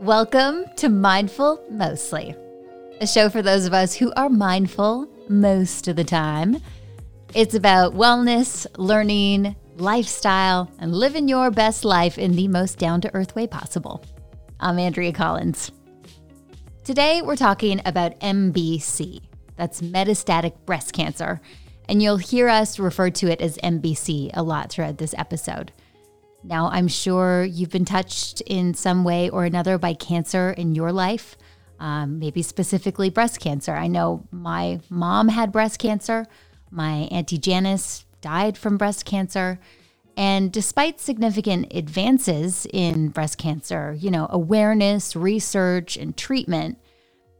Welcome to Mindful Mostly, a show for those of us who are mindful most of the time. It's about wellness, learning, lifestyle, and living your best life in the most down to earth way possible. I'm Andrea Collins. Today, we're talking about MBC. That's metastatic breast cancer. And you'll hear us refer to it as MBC a lot throughout this episode. Now, I'm sure you've been touched in some way or another by cancer in your life, um, maybe specifically breast cancer. I know my mom had breast cancer, my Auntie Janice died from breast cancer. And despite significant advances in breast cancer, you know, awareness, research, and treatment,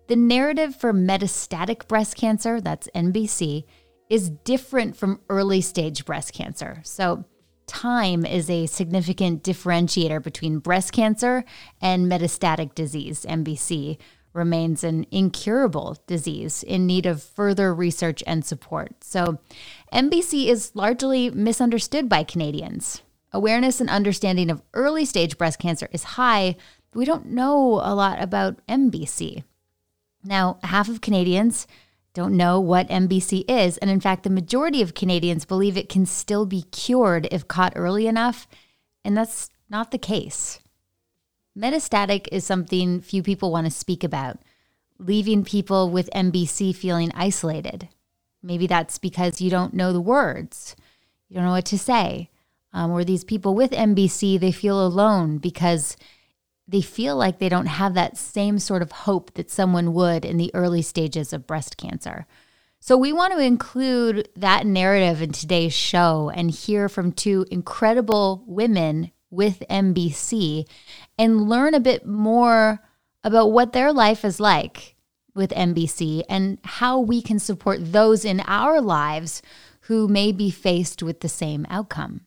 the narrative for metastatic breast cancer, that's MBC, is different from early stage breast cancer. So, time is a significant differentiator between breast cancer and metastatic disease. MBC remains an incurable disease in need of further research and support. So, MBC is largely misunderstood by Canadians. Awareness and understanding of early stage breast cancer is high, but we don't know a lot about MBC. Now, half of Canadians don't know what MBC is. And in fact, the majority of Canadians believe it can still be cured if caught early enough. And that's not the case. Metastatic is something few people want to speak about, leaving people with MBC feeling isolated. Maybe that's because you don't know the words, you don't know what to say. Um, or these people with MBC, they feel alone because they feel like they don't have that same sort of hope that someone would in the early stages of breast cancer. So, we want to include that narrative in today's show and hear from two incredible women with MBC and learn a bit more about what their life is like with MBC and how we can support those in our lives who may be faced with the same outcome.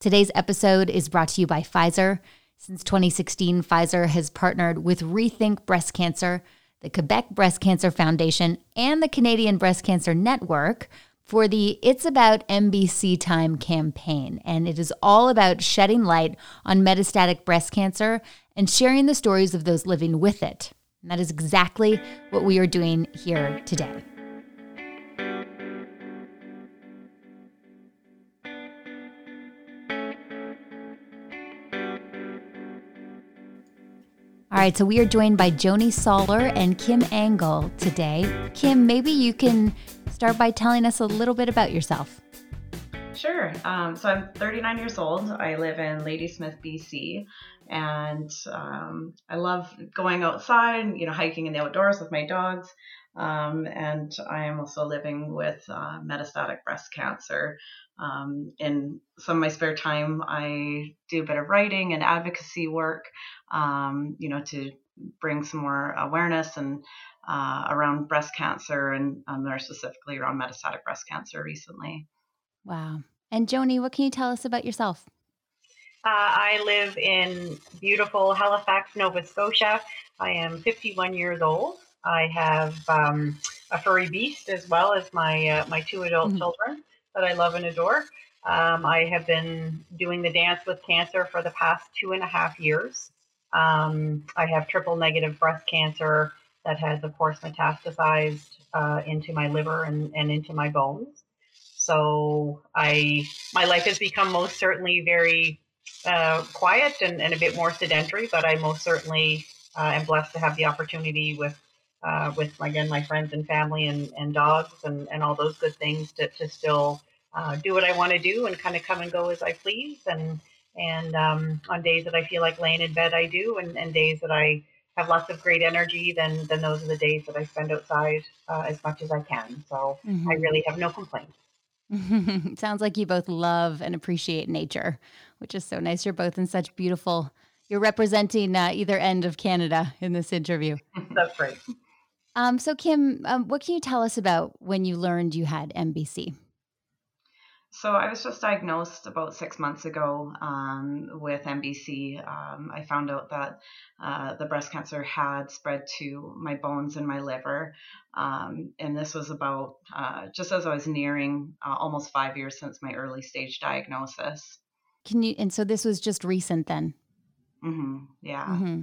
Today's episode is brought to you by Pfizer. Since 2016, Pfizer has partnered with Rethink Breast Cancer, the Quebec Breast Cancer Foundation, and the Canadian Breast Cancer Network for the It's About MBC Time campaign. And it is all about shedding light on metastatic breast cancer and sharing the stories of those living with it. And that is exactly what we are doing here today. Right, so we are joined by Joni Soller and Kim Angle today. Kim, maybe you can start by telling us a little bit about yourself. Sure. Um, so I'm 39 years old. I live in Ladysmith, BC, and um, I love going outside, you know, hiking in the outdoors with my dogs. Um, and I am also living with uh, metastatic breast cancer. Um, in some of my spare time, I do a bit of writing and advocacy work, um, you know, to bring some more awareness and uh, around breast cancer and um, more specifically around metastatic breast cancer recently. Wow. And Joni, what can you tell us about yourself? Uh, I live in beautiful Halifax, Nova Scotia. I am 51 years old. I have um, a furry beast as well as my uh, my two adult mm-hmm. children that I love and adore. Um, I have been doing the dance with cancer for the past two and a half years. Um, I have triple negative breast cancer that has, of course, metastasized uh, into my liver and, and into my bones. So I my life has become most certainly very uh, quiet and, and a bit more sedentary, but I most certainly uh, am blessed to have the opportunity with uh, with again my friends and family and, and dogs and, and all those good things to, to still uh, do what I want to do and kind of come and go as I please and and um, on days that I feel like laying in bed I do and, and days that I have lots of great energy then then those are the days that I spend outside uh, as much as I can so mm-hmm. I really have no complaints. Sounds like you both love and appreciate nature, which is so nice. You're both in such beautiful. You're representing uh, either end of Canada in this interview. That's right. Um, so, Kim, um, what can you tell us about when you learned you had MBC? So, I was just diagnosed about six months ago um, with MBC. Um, I found out that uh, the breast cancer had spread to my bones and my liver. Um, and this was about uh, just as I was nearing uh, almost five years since my early stage diagnosis. Can you, and so this was just recent then? Mm-hmm, yeah. Mm-hmm.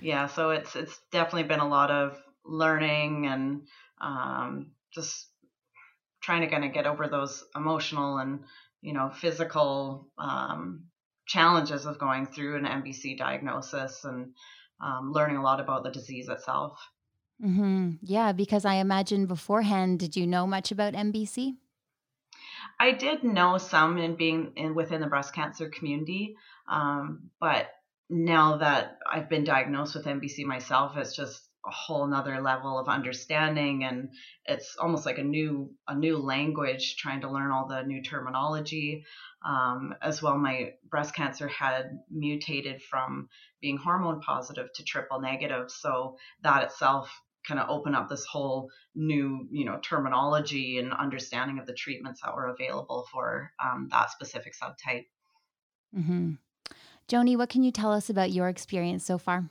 Yeah, so it's it's definitely been a lot of learning and um, just trying to kind of get over those emotional and you know physical um, challenges of going through an MBC diagnosis and um, learning a lot about the disease itself. Mm-hmm. Yeah, because I imagine beforehand, did you know much about MBC? I did know some in being in within the breast cancer community, um, but now that I've been diagnosed with MBC myself, it's just a whole nother level of understanding and it's almost like a new a new language trying to learn all the new terminology. Um, as well my breast cancer had mutated from being hormone positive to triple negative so that itself kind of opened up this whole new you know terminology and understanding of the treatments that were available for um, that specific subtype. Mm-hmm. joni what can you tell us about your experience so far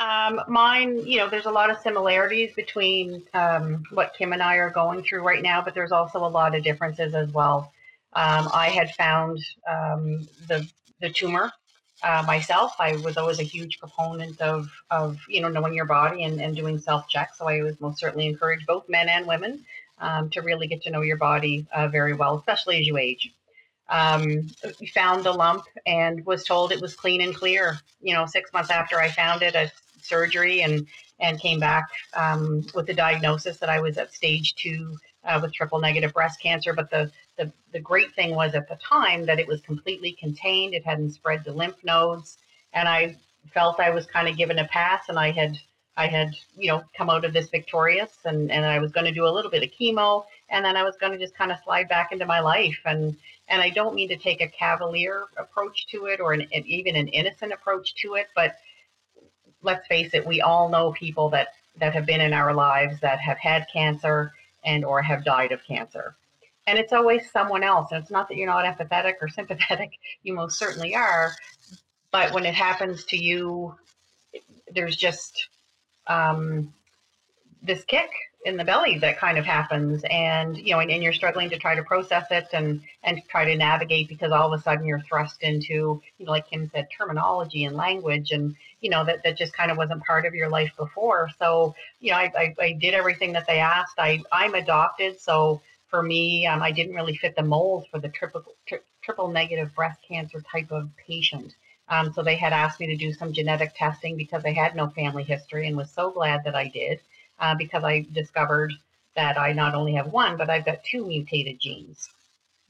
um, mine, you know, there's a lot of similarities between um, what Kim and I are going through right now, but there's also a lot of differences as well. Um, I had found um, the the tumor uh, myself. I was always a huge proponent of of you know knowing your body and, and doing self checks. So I was most certainly encourage both men and women um, to really get to know your body uh, very well, especially as you age. Um, found the lump and was told it was clean and clear. You know, six months after I found it, I surgery and and came back um, with the diagnosis that I was at stage two uh, with triple negative breast cancer. But the, the the great thing was at the time that it was completely contained. It hadn't spread to lymph nodes, and I felt I was kind of given a pass, and I had I had you know come out of this victorious, and and I was going to do a little bit of chemo, and then I was going to just kind of slide back into my life and. And I don't mean to take a cavalier approach to it or an, even an innocent approach to it, but let's face it, we all know people that that have been in our lives that have had cancer and or have died of cancer. And it's always someone else. And it's not that you're not empathetic or sympathetic, you most certainly are. But when it happens to you, there's just um, this kick in the belly that kind of happens. And you know and, and, you're struggling to try to process it and and try to navigate because all of a sudden you're thrust into you know like kim said terminology and language and you know that, that just kind of wasn't part of your life before. So you know i, I, I did everything that they asked. I i'm adopted. So for me um, i didn't really fit the mold for the triple tri- triple negative breast cancer type of patient. Um, so they had asked me to do some genetic testing because I had no family history and was so glad that I did uh, because I discovered that I not only have one, but I've got two mutated genes.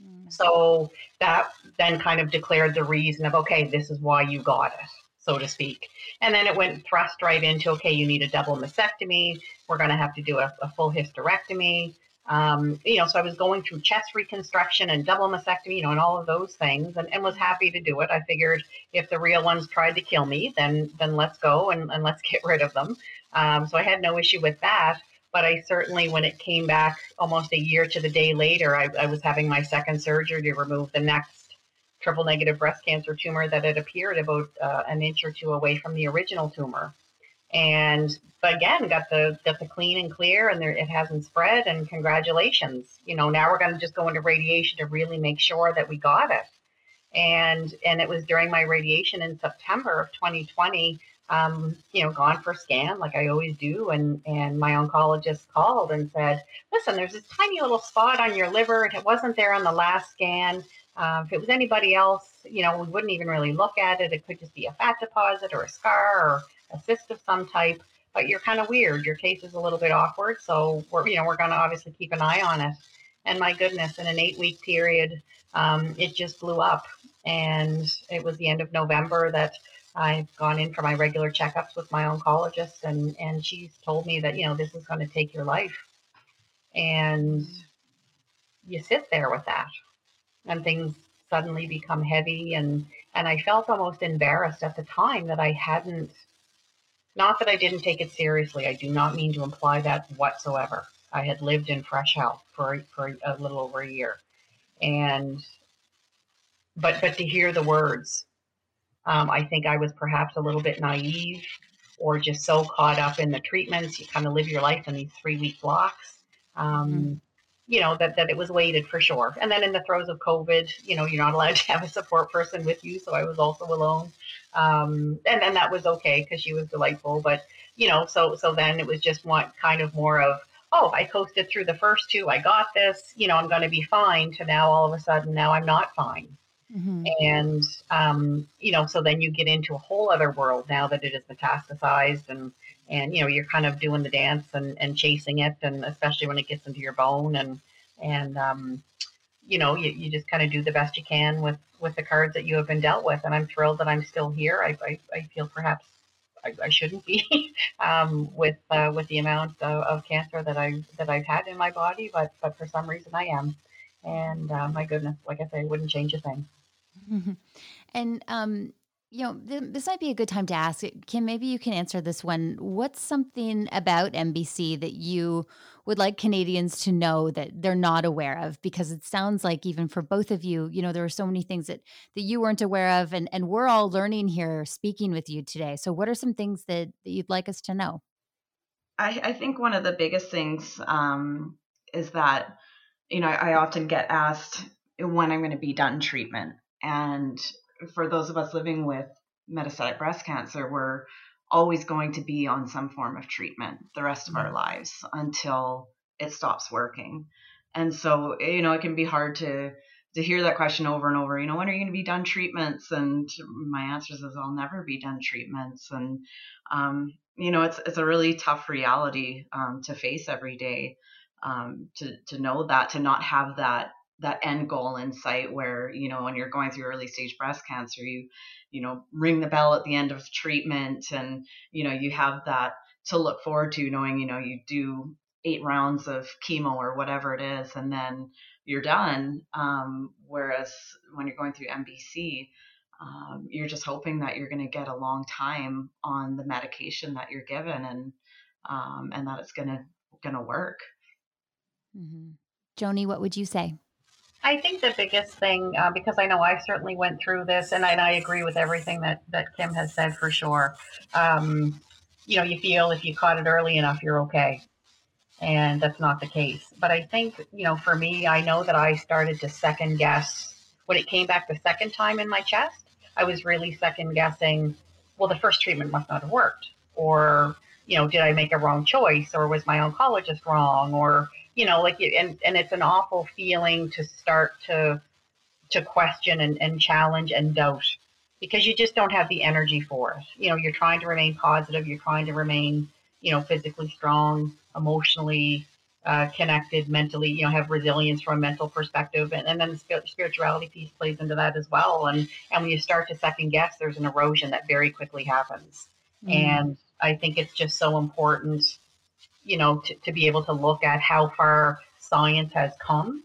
Mm. So that then kind of declared the reason of, okay, this is why you got it, so to speak. And then it went thrust right into, okay, you need a double mastectomy. We're going to have to do a, a full hysterectomy. Um, you know, so I was going through chest reconstruction and double mastectomy, you know, and all of those things, and, and was happy to do it. I figured if the real ones tried to kill me, then then let's go and, and let's get rid of them. Um, so I had no issue with that. But I certainly, when it came back almost a year to the day later, I, I was having my second surgery to remove the next triple negative breast cancer tumor that had appeared about uh, an inch or two away from the original tumor. And again, got the got the clean and clear, and there, it hasn't spread. And congratulations, you know. Now we're going to just go into radiation to really make sure that we got it. And and it was during my radiation in September of 2020 um, you know, gone for a scan like I always do. And, and my oncologist called and said, listen, there's this tiny little spot on your liver. And it wasn't there on the last scan. Uh, if it was anybody else, you know, we wouldn't even really look at it. It could just be a fat deposit or a scar or a cyst of some type. But you're kind of weird. Your case is a little bit awkward. So we're, you know, we're going to obviously keep an eye on it. And my goodness, in an eight week period, um, it just blew up. And it was the end of November that I've gone in for my regular checkups with my oncologist, and and she's told me that you know this is going to take your life, and you sit there with that, and things suddenly become heavy, and and I felt almost embarrassed at the time that I hadn't, not that I didn't take it seriously. I do not mean to imply that whatsoever. I had lived in fresh health for for a little over a year, and but but to hear the words um, I think I was perhaps a little bit naive or just so caught up in the treatments. You kind of live your life in these three week blocks. Um, mm-hmm. you know that that it was weighted for sure. And then in the throes of COVID, you know, you're not allowed to have a support person with you, so I was also alone. Um, and then that was okay because she was delightful. But you know, so so then it was just one kind of more of oh, I coasted through the first two, I got this, you know, I'm going to be fine. To now all of a sudden now I'm not fine. Mm-hmm. And um, you know, so then you get into a whole other world now that it is metastasized and and you know you're kind of doing the dance and, and chasing it and especially when it gets into your bone and and um, you know you, you just kind of do the best you can with with the cards that you have been dealt with and i'm thrilled that i'm still here i, I, I feel perhaps I, I shouldn't be um, with uh, with the amount of, of, cancer that I that I've had in my body, but but for some reason I am, and uh, my goodness, like I say, I wouldn't change a thing. And um, you know, th- this might be a good time to ask. Kim, maybe you can answer this one. What's something about MBC that you would like Canadians to know that they're not aware of? Because it sounds like even for both of you, you know, there are so many things that that you weren't aware of, and and we're all learning here, speaking with you today. So, what are some things that, that you'd like us to know? I, I think one of the biggest things um, is that you know I often get asked when I'm going to be done treatment, and for those of us living with metastatic breast cancer, we're always going to be on some form of treatment the rest of our mm-hmm. lives until it stops working. And so, you know, it can be hard to to hear that question over and over. You know, when are you going to be done treatments? And my answer is, I'll never be done treatments. And um, you know, it's it's a really tough reality um, to face every day. Um, to to know that, to not have that that end goal in sight where you know when you're going through early stage breast cancer you you know ring the bell at the end of treatment and you know you have that to look forward to knowing you know you do eight rounds of chemo or whatever it is and then you're done. Um, whereas when you're going through mbc um, you're just hoping that you're going to get a long time on the medication that you're given and um, and that it's going to going to work. Mm-hmm. joni what would you say I think the biggest thing, uh, because I know I certainly went through this, and I, and I, agree with everything that, that Kim has said for sure. Um, you know, you feel if you caught it early enough, you're okay. And that's not the case. But I think, you know, for me, I know that I started to second guess when it came back the second time in my chest. I was really second guessing, well, the first treatment must not have worked. Or, you know, did I make a wrong choice? Or was my oncologist wrong? Or, you know, like, and, and it's an awful feeling to start to, to question and, and challenge and doubt because you just don't have the energy for it. You know, you're trying to remain positive, you're trying to remain, you know, physically strong, emotionally uh, connected, mentally, you know, have resilience from a mental perspective. And, and then the spirituality piece plays into that as well. And, and when you start to second guess, there's an erosion that very quickly happens. Mm. And I think it's just so important you know, to, to be able to look at how far science has come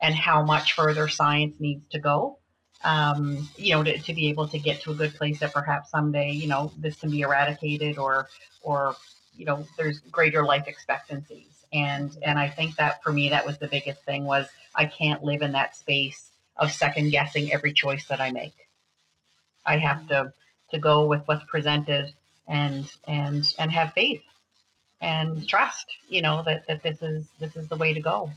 and how much further science needs to go. Um, you know, to, to be able to get to a good place that perhaps someday, you know, this can be eradicated or, or, you know, there's greater life expectancies. And, and I think that for me, that was the biggest thing was I can't live in that space of second guessing every choice that I make. I have to, to go with what's presented and, and, and have faith and trust you know that, that this is this is the way to go.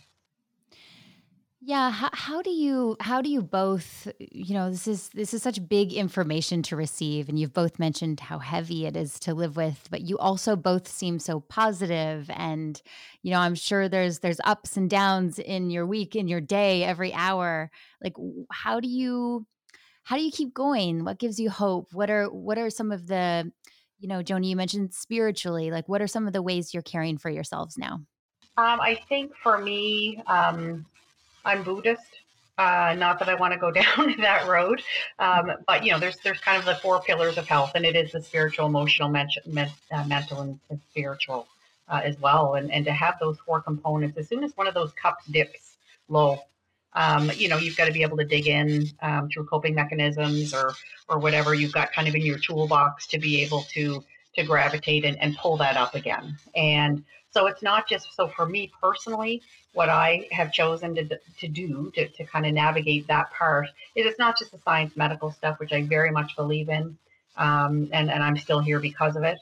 Yeah how, how do you how do you both you know this is this is such big information to receive and you've both mentioned how heavy it is to live with but you also both seem so positive and you know i'm sure there's there's ups and downs in your week in your day every hour. Like how do you how do you keep going? What gives you hope? What are what are some of the you know, Joni, you mentioned spiritually. Like, what are some of the ways you're caring for yourselves now? Um, I think for me, um, I'm Buddhist. Uh, not that I want to go down that road, um, but you know, there's there's kind of the four pillars of health, and it is the spiritual, emotional, men- men- uh, mental, and, and spiritual uh, as well. And and to have those four components, as soon as one of those cups dips low, um, you know, you've got to be able to dig in um, through coping mechanisms or or whatever you've got kind of in your toolbox to be able to to gravitate and, and pull that up again. And so it's not just so for me personally, what I have chosen to, to do to, to kind of navigate that part is it's not just the science medical stuff, which I very much believe in. Um, and, and I'm still here because of it.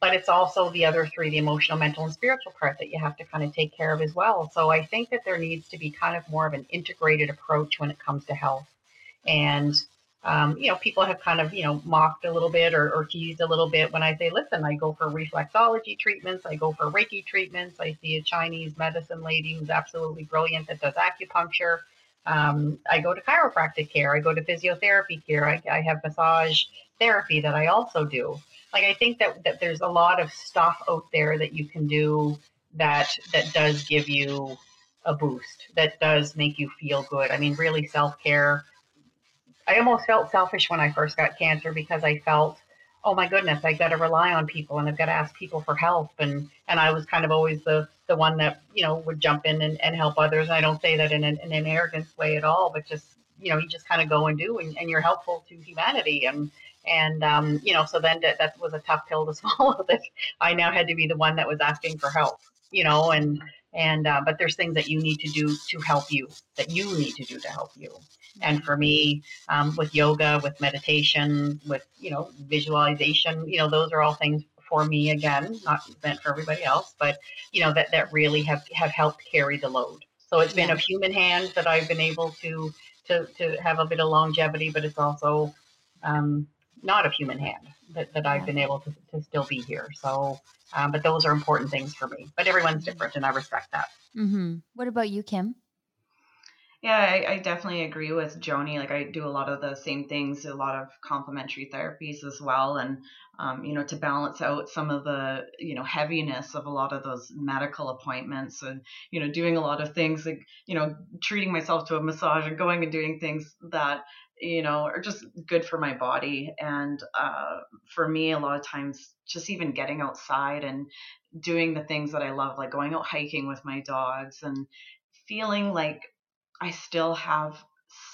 But it's also the other three the emotional, mental, and spiritual part that you have to kind of take care of as well. So I think that there needs to be kind of more of an integrated approach when it comes to health. And um, you know, people have kind of, you know, mocked a little bit or, or, teased a little bit when I say, listen, I go for reflexology treatments, I go for Reiki treatments, I see a Chinese medicine lady who's absolutely brilliant that does acupuncture. Um, I go to chiropractic care, I go to physiotherapy care, I, I have massage therapy that I also do. Like I think that, that there's a lot of stuff out there that you can do that that does give you a boost, that does make you feel good. I mean, really self care I almost felt selfish when I first got cancer because I felt, oh my goodness, I got to rely on people and I've got to ask people for help. And, and I was kind of always the, the one that, you know, would jump in and, and help others. And I don't say that in an, in an arrogant way at all, but just, you know, you just kind of go and do and, and you're helpful to humanity. And, and, um, you know, so then that, that was a tough pill to swallow that I now had to be the one that was asking for help, you know, and, and, uh, but there's things that you need to do to help you that you need to do to help you. And for me, um, with yoga, with meditation, with you know visualization, you know those are all things for me again, not meant for everybody else, but you know that that really have have helped carry the load. So it's been a human hand that I've been able to to to have a bit of longevity, but it's also um, not a human hand that, that I've been able to, to still be here. So, um, but those are important things for me. But everyone's different, and I respect that. Mm-hmm. What about you, Kim? Yeah, I, I, definitely agree with Joni. Like I do a lot of the same things, a lot of complementary therapies as well, and um, you know to balance out some of the you know heaviness of a lot of those medical appointments, and you know doing a lot of things like you know treating myself to a massage and going and doing things that you know are just good for my body. And uh, for me, a lot of times, just even getting outside and doing the things that I love, like going out hiking with my dogs and feeling like I still have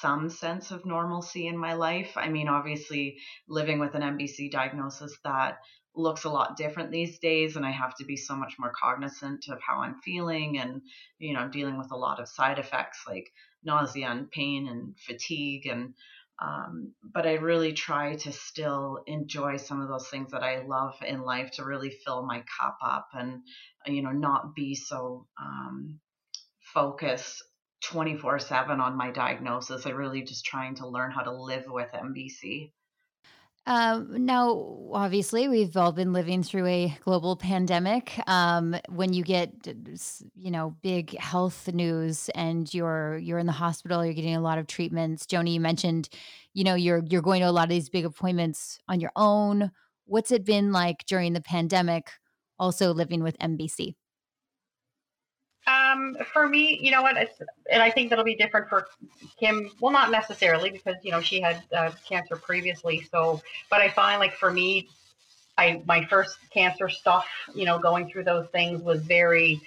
some sense of normalcy in my life. I mean, obviously, living with an MBC diagnosis that looks a lot different these days, and I have to be so much more cognizant of how I'm feeling, and you know, I'm dealing with a lot of side effects like nausea and pain and fatigue, and um, but I really try to still enjoy some of those things that I love in life to really fill my cup up, and you know, not be so um, focused 24 7 on my diagnosis. I really just trying to learn how to live with MBC. Um, now, obviously, we've all been living through a global pandemic. Um, when you get, you know, big health news and you're you're in the hospital, you're getting a lot of treatments. Joni, you mentioned, you know, you're you're going to a lot of these big appointments on your own. What's it been like during the pandemic? Also living with MBC. Um, for me, you know what, it's, and I think that'll be different for Kim. Well, not necessarily because you know she had uh, cancer previously. So, but I find like for me, I my first cancer stuff, you know, going through those things was very.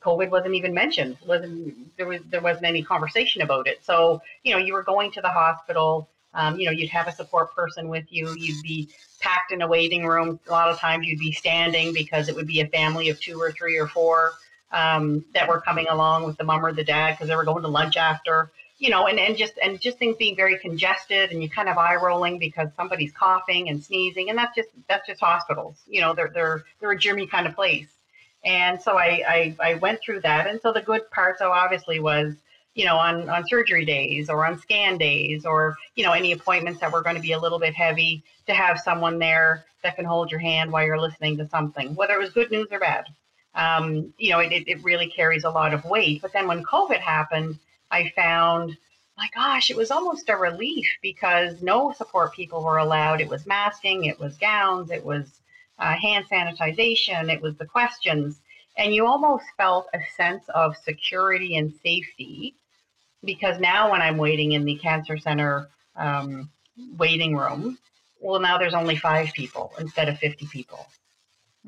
COVID wasn't even mentioned. wasn't there was there wasn't any conversation about it. So you know, you were going to the hospital. Um, you know, you'd have a support person with you. You'd be packed in a waiting room. A lot of times, you'd be standing because it would be a family of two or three or four um, that were coming along with the mom or the dad because they were going to lunch after, you know, and, and just and just things being very congested and you kind of eye rolling because somebody's coughing and sneezing and that's just that's just hospitals, you know, they're they're they're a germy kind of place. And so I, I, I went through that. And so the good part, so obviously, was you know, on, on surgery days or on scan days or, you know, any appointments that were going to be a little bit heavy to have someone there that can hold your hand while you're listening to something, whether it was good news or bad um, you know, it, it really carries a lot of weight. But then when COVID happened, I found, my gosh, it was almost a relief because no support people were allowed. It was masking, it was gowns, it was uh, hand sanitization, it was the questions. And you almost felt a sense of security and safety because now when I'm waiting in the cancer center um, waiting room, well, now there's only five people instead of 50 people.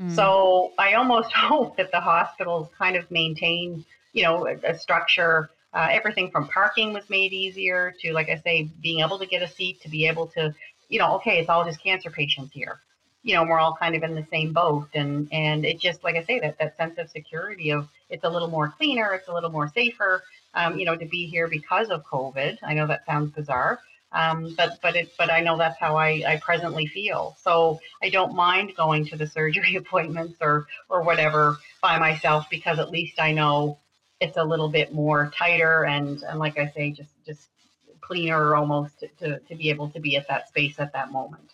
Mm. So I almost hope that the hospitals kind of maintain, you know, a, a structure. Uh, everything from parking was made easier to, like I say, being able to get a seat to be able to, you know, okay, it's all just cancer patients here. You know, we're all kind of in the same boat, and and it just, like I say, that that sense of security of it's a little more cleaner, it's a little more safer. Um, you know, to be here because of COVID. I know that sounds bizarre, Um, but but it but I know that's how I, I presently feel. So I don't mind going to the surgery appointments or or whatever by myself because at least I know it's a little bit more tighter and, and like I say, just just cleaner almost to, to, to be able to be at that space at that moment.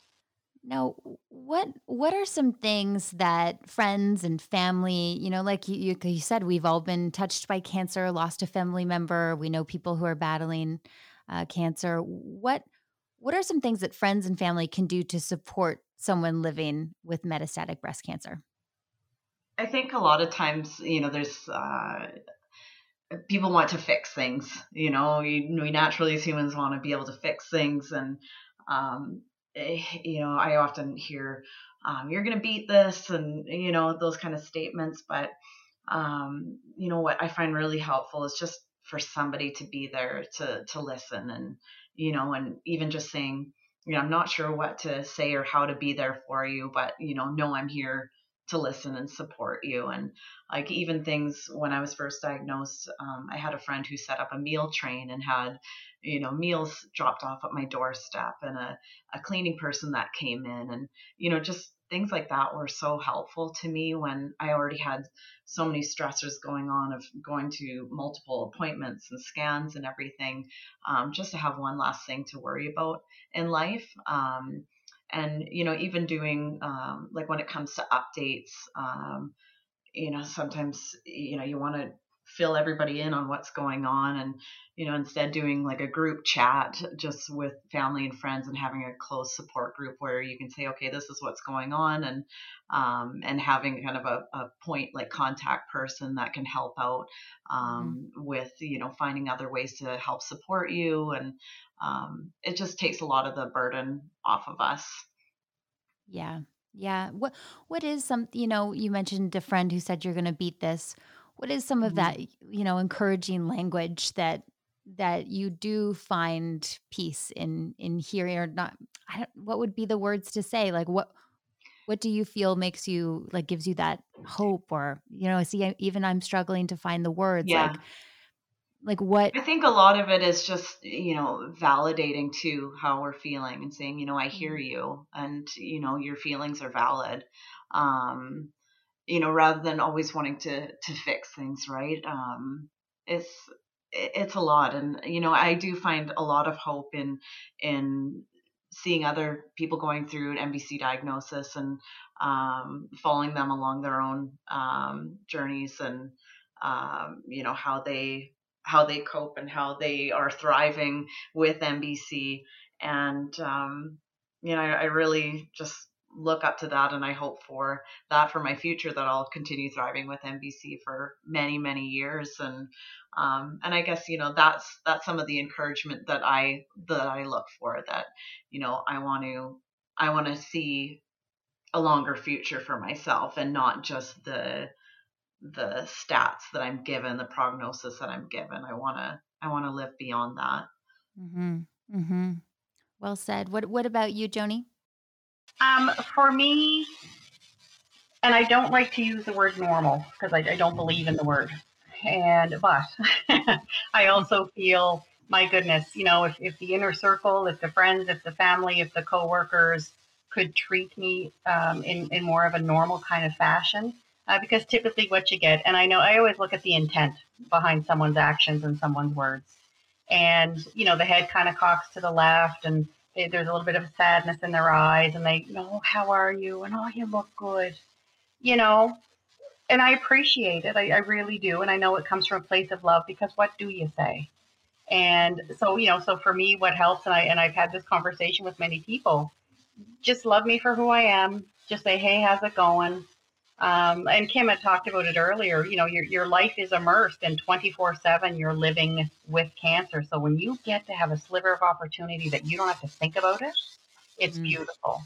Now, what what are some things that friends and family, you know, like you, you, you said, we've all been touched by cancer, lost a family member. We know people who are battling uh, cancer. What what are some things that friends and family can do to support someone living with metastatic breast cancer? I think a lot of times, you know, there's uh, people want to fix things. You know, we, naturally as humans want to be able to fix things, and um, eh, you know, I often hear, um, "You're going to beat this," and you know, those kind of statements. But um, you know, what I find really helpful is just for somebody to be there to to listen, and you know, and even just saying, you know, I'm not sure what to say or how to be there for you, but you know, know I'm here to listen and support you. And like even things when I was first diagnosed, um, I had a friend who set up a meal train and had, you know, meals dropped off at my doorstep and a, a cleaning person that came in and, you know, just things like that were so helpful to me when I already had so many stressors going on of going to multiple appointments and scans and everything, um, just to have one last thing to worry about in life. Um, and you know even doing um, like when it comes to updates um, you know sometimes you know you want to fill everybody in on what's going on and you know instead doing like a group chat just with family and friends and having a close support group where you can say okay this is what's going on and um, and having kind of a, a, point like contact person that can help out um, mm-hmm. with you know finding other ways to help support you and um, it just takes a lot of the burden off of us. Yeah. Yeah. What what is some you know you mentioned a friend who said you're going to beat this what is some of mm-hmm. that you know encouraging language that that you do find peace in in hearing or not I don't, what would be the words to say like what what do you feel makes you like gives you that hope or you know see even i'm struggling to find the words yeah. like like what i think a lot of it is just you know validating to how we're feeling and saying you know i hear mm-hmm. you and you know your feelings are valid um you know rather than always wanting to to fix things right? Um it's it's a lot. And you know i do find a lot of hope in in seeing other people going through an MBC diagnosis and um, following them along their own um, journeys and um, you know how they how they cope and how they are thriving with MBC and um, you know I, I really just look up to that and I hope for that for my future that I'll continue thriving with MBC for many many years. And um, and I guess you know that's that's some of the encouragement that I that I look for that you know I want to I want to see a longer future for myself and not just the the stats that I'm given the prognosis that I'm given. I want to I want to live beyond that. Mhm mhm well said. What what about you Joni um, for me, and I don't like to use the word normal because I, I don't believe in the word. And but I also feel, my goodness, you know, if, if the inner circle, if the friends, if the family, if the coworkers could treat me um, in in more of a normal kind of fashion, uh, because typically what you get, and I know I always look at the intent behind someone's actions and someone's words, and you know the head kind of cocks to the left and there's a little bit of sadness in their eyes and they, oh, how are you? And oh, you look good, you know. And I appreciate it. I, I really do. And I know it comes from a place of love because what do you say? And so, you know, so for me, what helps, and I and I've had this conversation with many people, just love me for who I am. Just say, hey, how's it going? Um, and Kim had talked about it earlier. You know, your your life is immersed in 24/7. You're living with cancer. So when you get to have a sliver of opportunity that you don't have to think about it, it's mm. beautiful.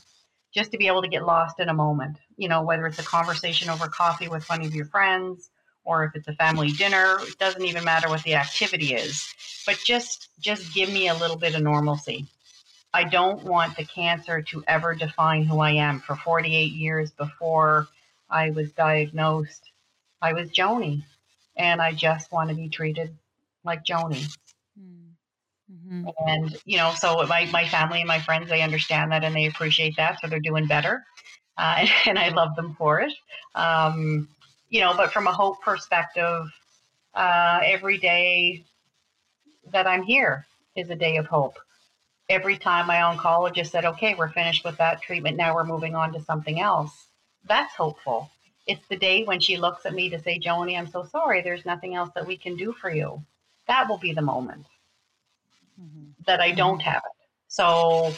Just to be able to get lost in a moment. You know, whether it's a conversation over coffee with one of your friends, or if it's a family dinner, it doesn't even matter what the activity is. But just just give me a little bit of normalcy. I don't want the cancer to ever define who I am. For 48 years before I was diagnosed, I was Joni, and I just want to be treated like Joni. Hmm. Mm-hmm. And, you know, so my, my family and my friends, they understand that and they appreciate that. So they're doing better. Uh, and I love them for it. Um, you know, but from a hope perspective, uh, every day that I'm here is a day of hope. Every time my oncologist said, okay, we're finished with that treatment, now we're moving on to something else, that's hopeful. It's the day when she looks at me to say, Joni, I'm so sorry, there's nothing else that we can do for you. That will be the moment mm-hmm. that I don't have it. So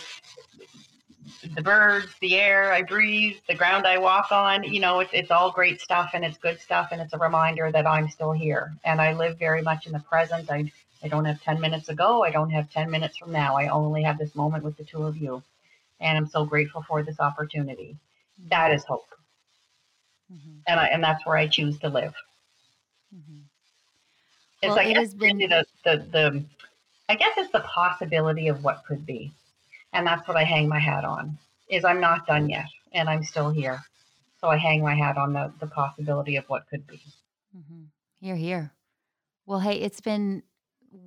the birds, the air I breathe, the ground I walk on, you know, it's, it's all great stuff and it's good stuff. And it's a reminder that I'm still here and I live very much in the present. I, I don't have 10 minutes ago. I don't have 10 minutes from now. I only have this moment with the two of you. And I'm so grateful for this opportunity. Mm-hmm. That is hope. Mm-hmm. And I, and that's where I choose to live. Mm-hmm. It's well, like it has been the, the, the, I guess it's the possibility of what could be and that's what I hang my hat on. Is I'm not done yet, and I'm still here. So I hang my hat on the the possibility of what could be. Mm-hmm. Here, here. Well, hey, it's been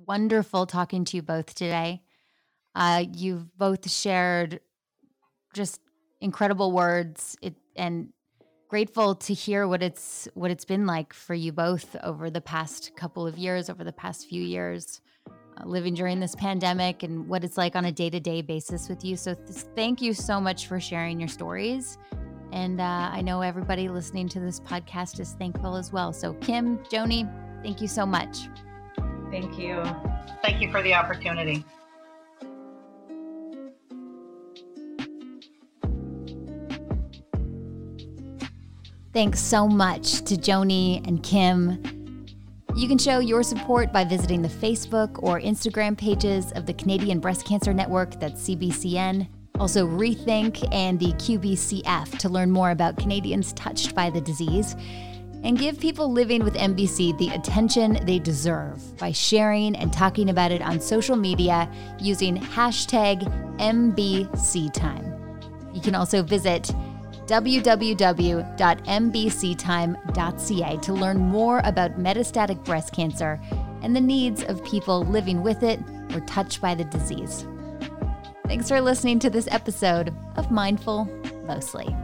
wonderful talking to you both today. Uh, you've both shared just incredible words it, and grateful to hear what it's what it's been like for you both over the past couple of years over the past few years uh, living during this pandemic and what it's like on a day to day basis with you. So, th- thank you so much for sharing your stories. And uh, I know everybody listening to this podcast is thankful as well. So, Kim, Joni, thank you so much. Thank you. Thank you for the opportunity. Thanks so much to Joni and Kim. You can show your support by visiting the Facebook or Instagram pages of the Canadian Breast Cancer Network, that's CBCN, also Rethink and the QBCF to learn more about Canadians touched by the disease, and give people living with MBC the attention they deserve by sharing and talking about it on social media using hashtag MBCTime. You can also visit www.mbctime.ca to learn more about metastatic breast cancer and the needs of people living with it or touched by the disease. Thanks for listening to this episode of Mindful Mostly.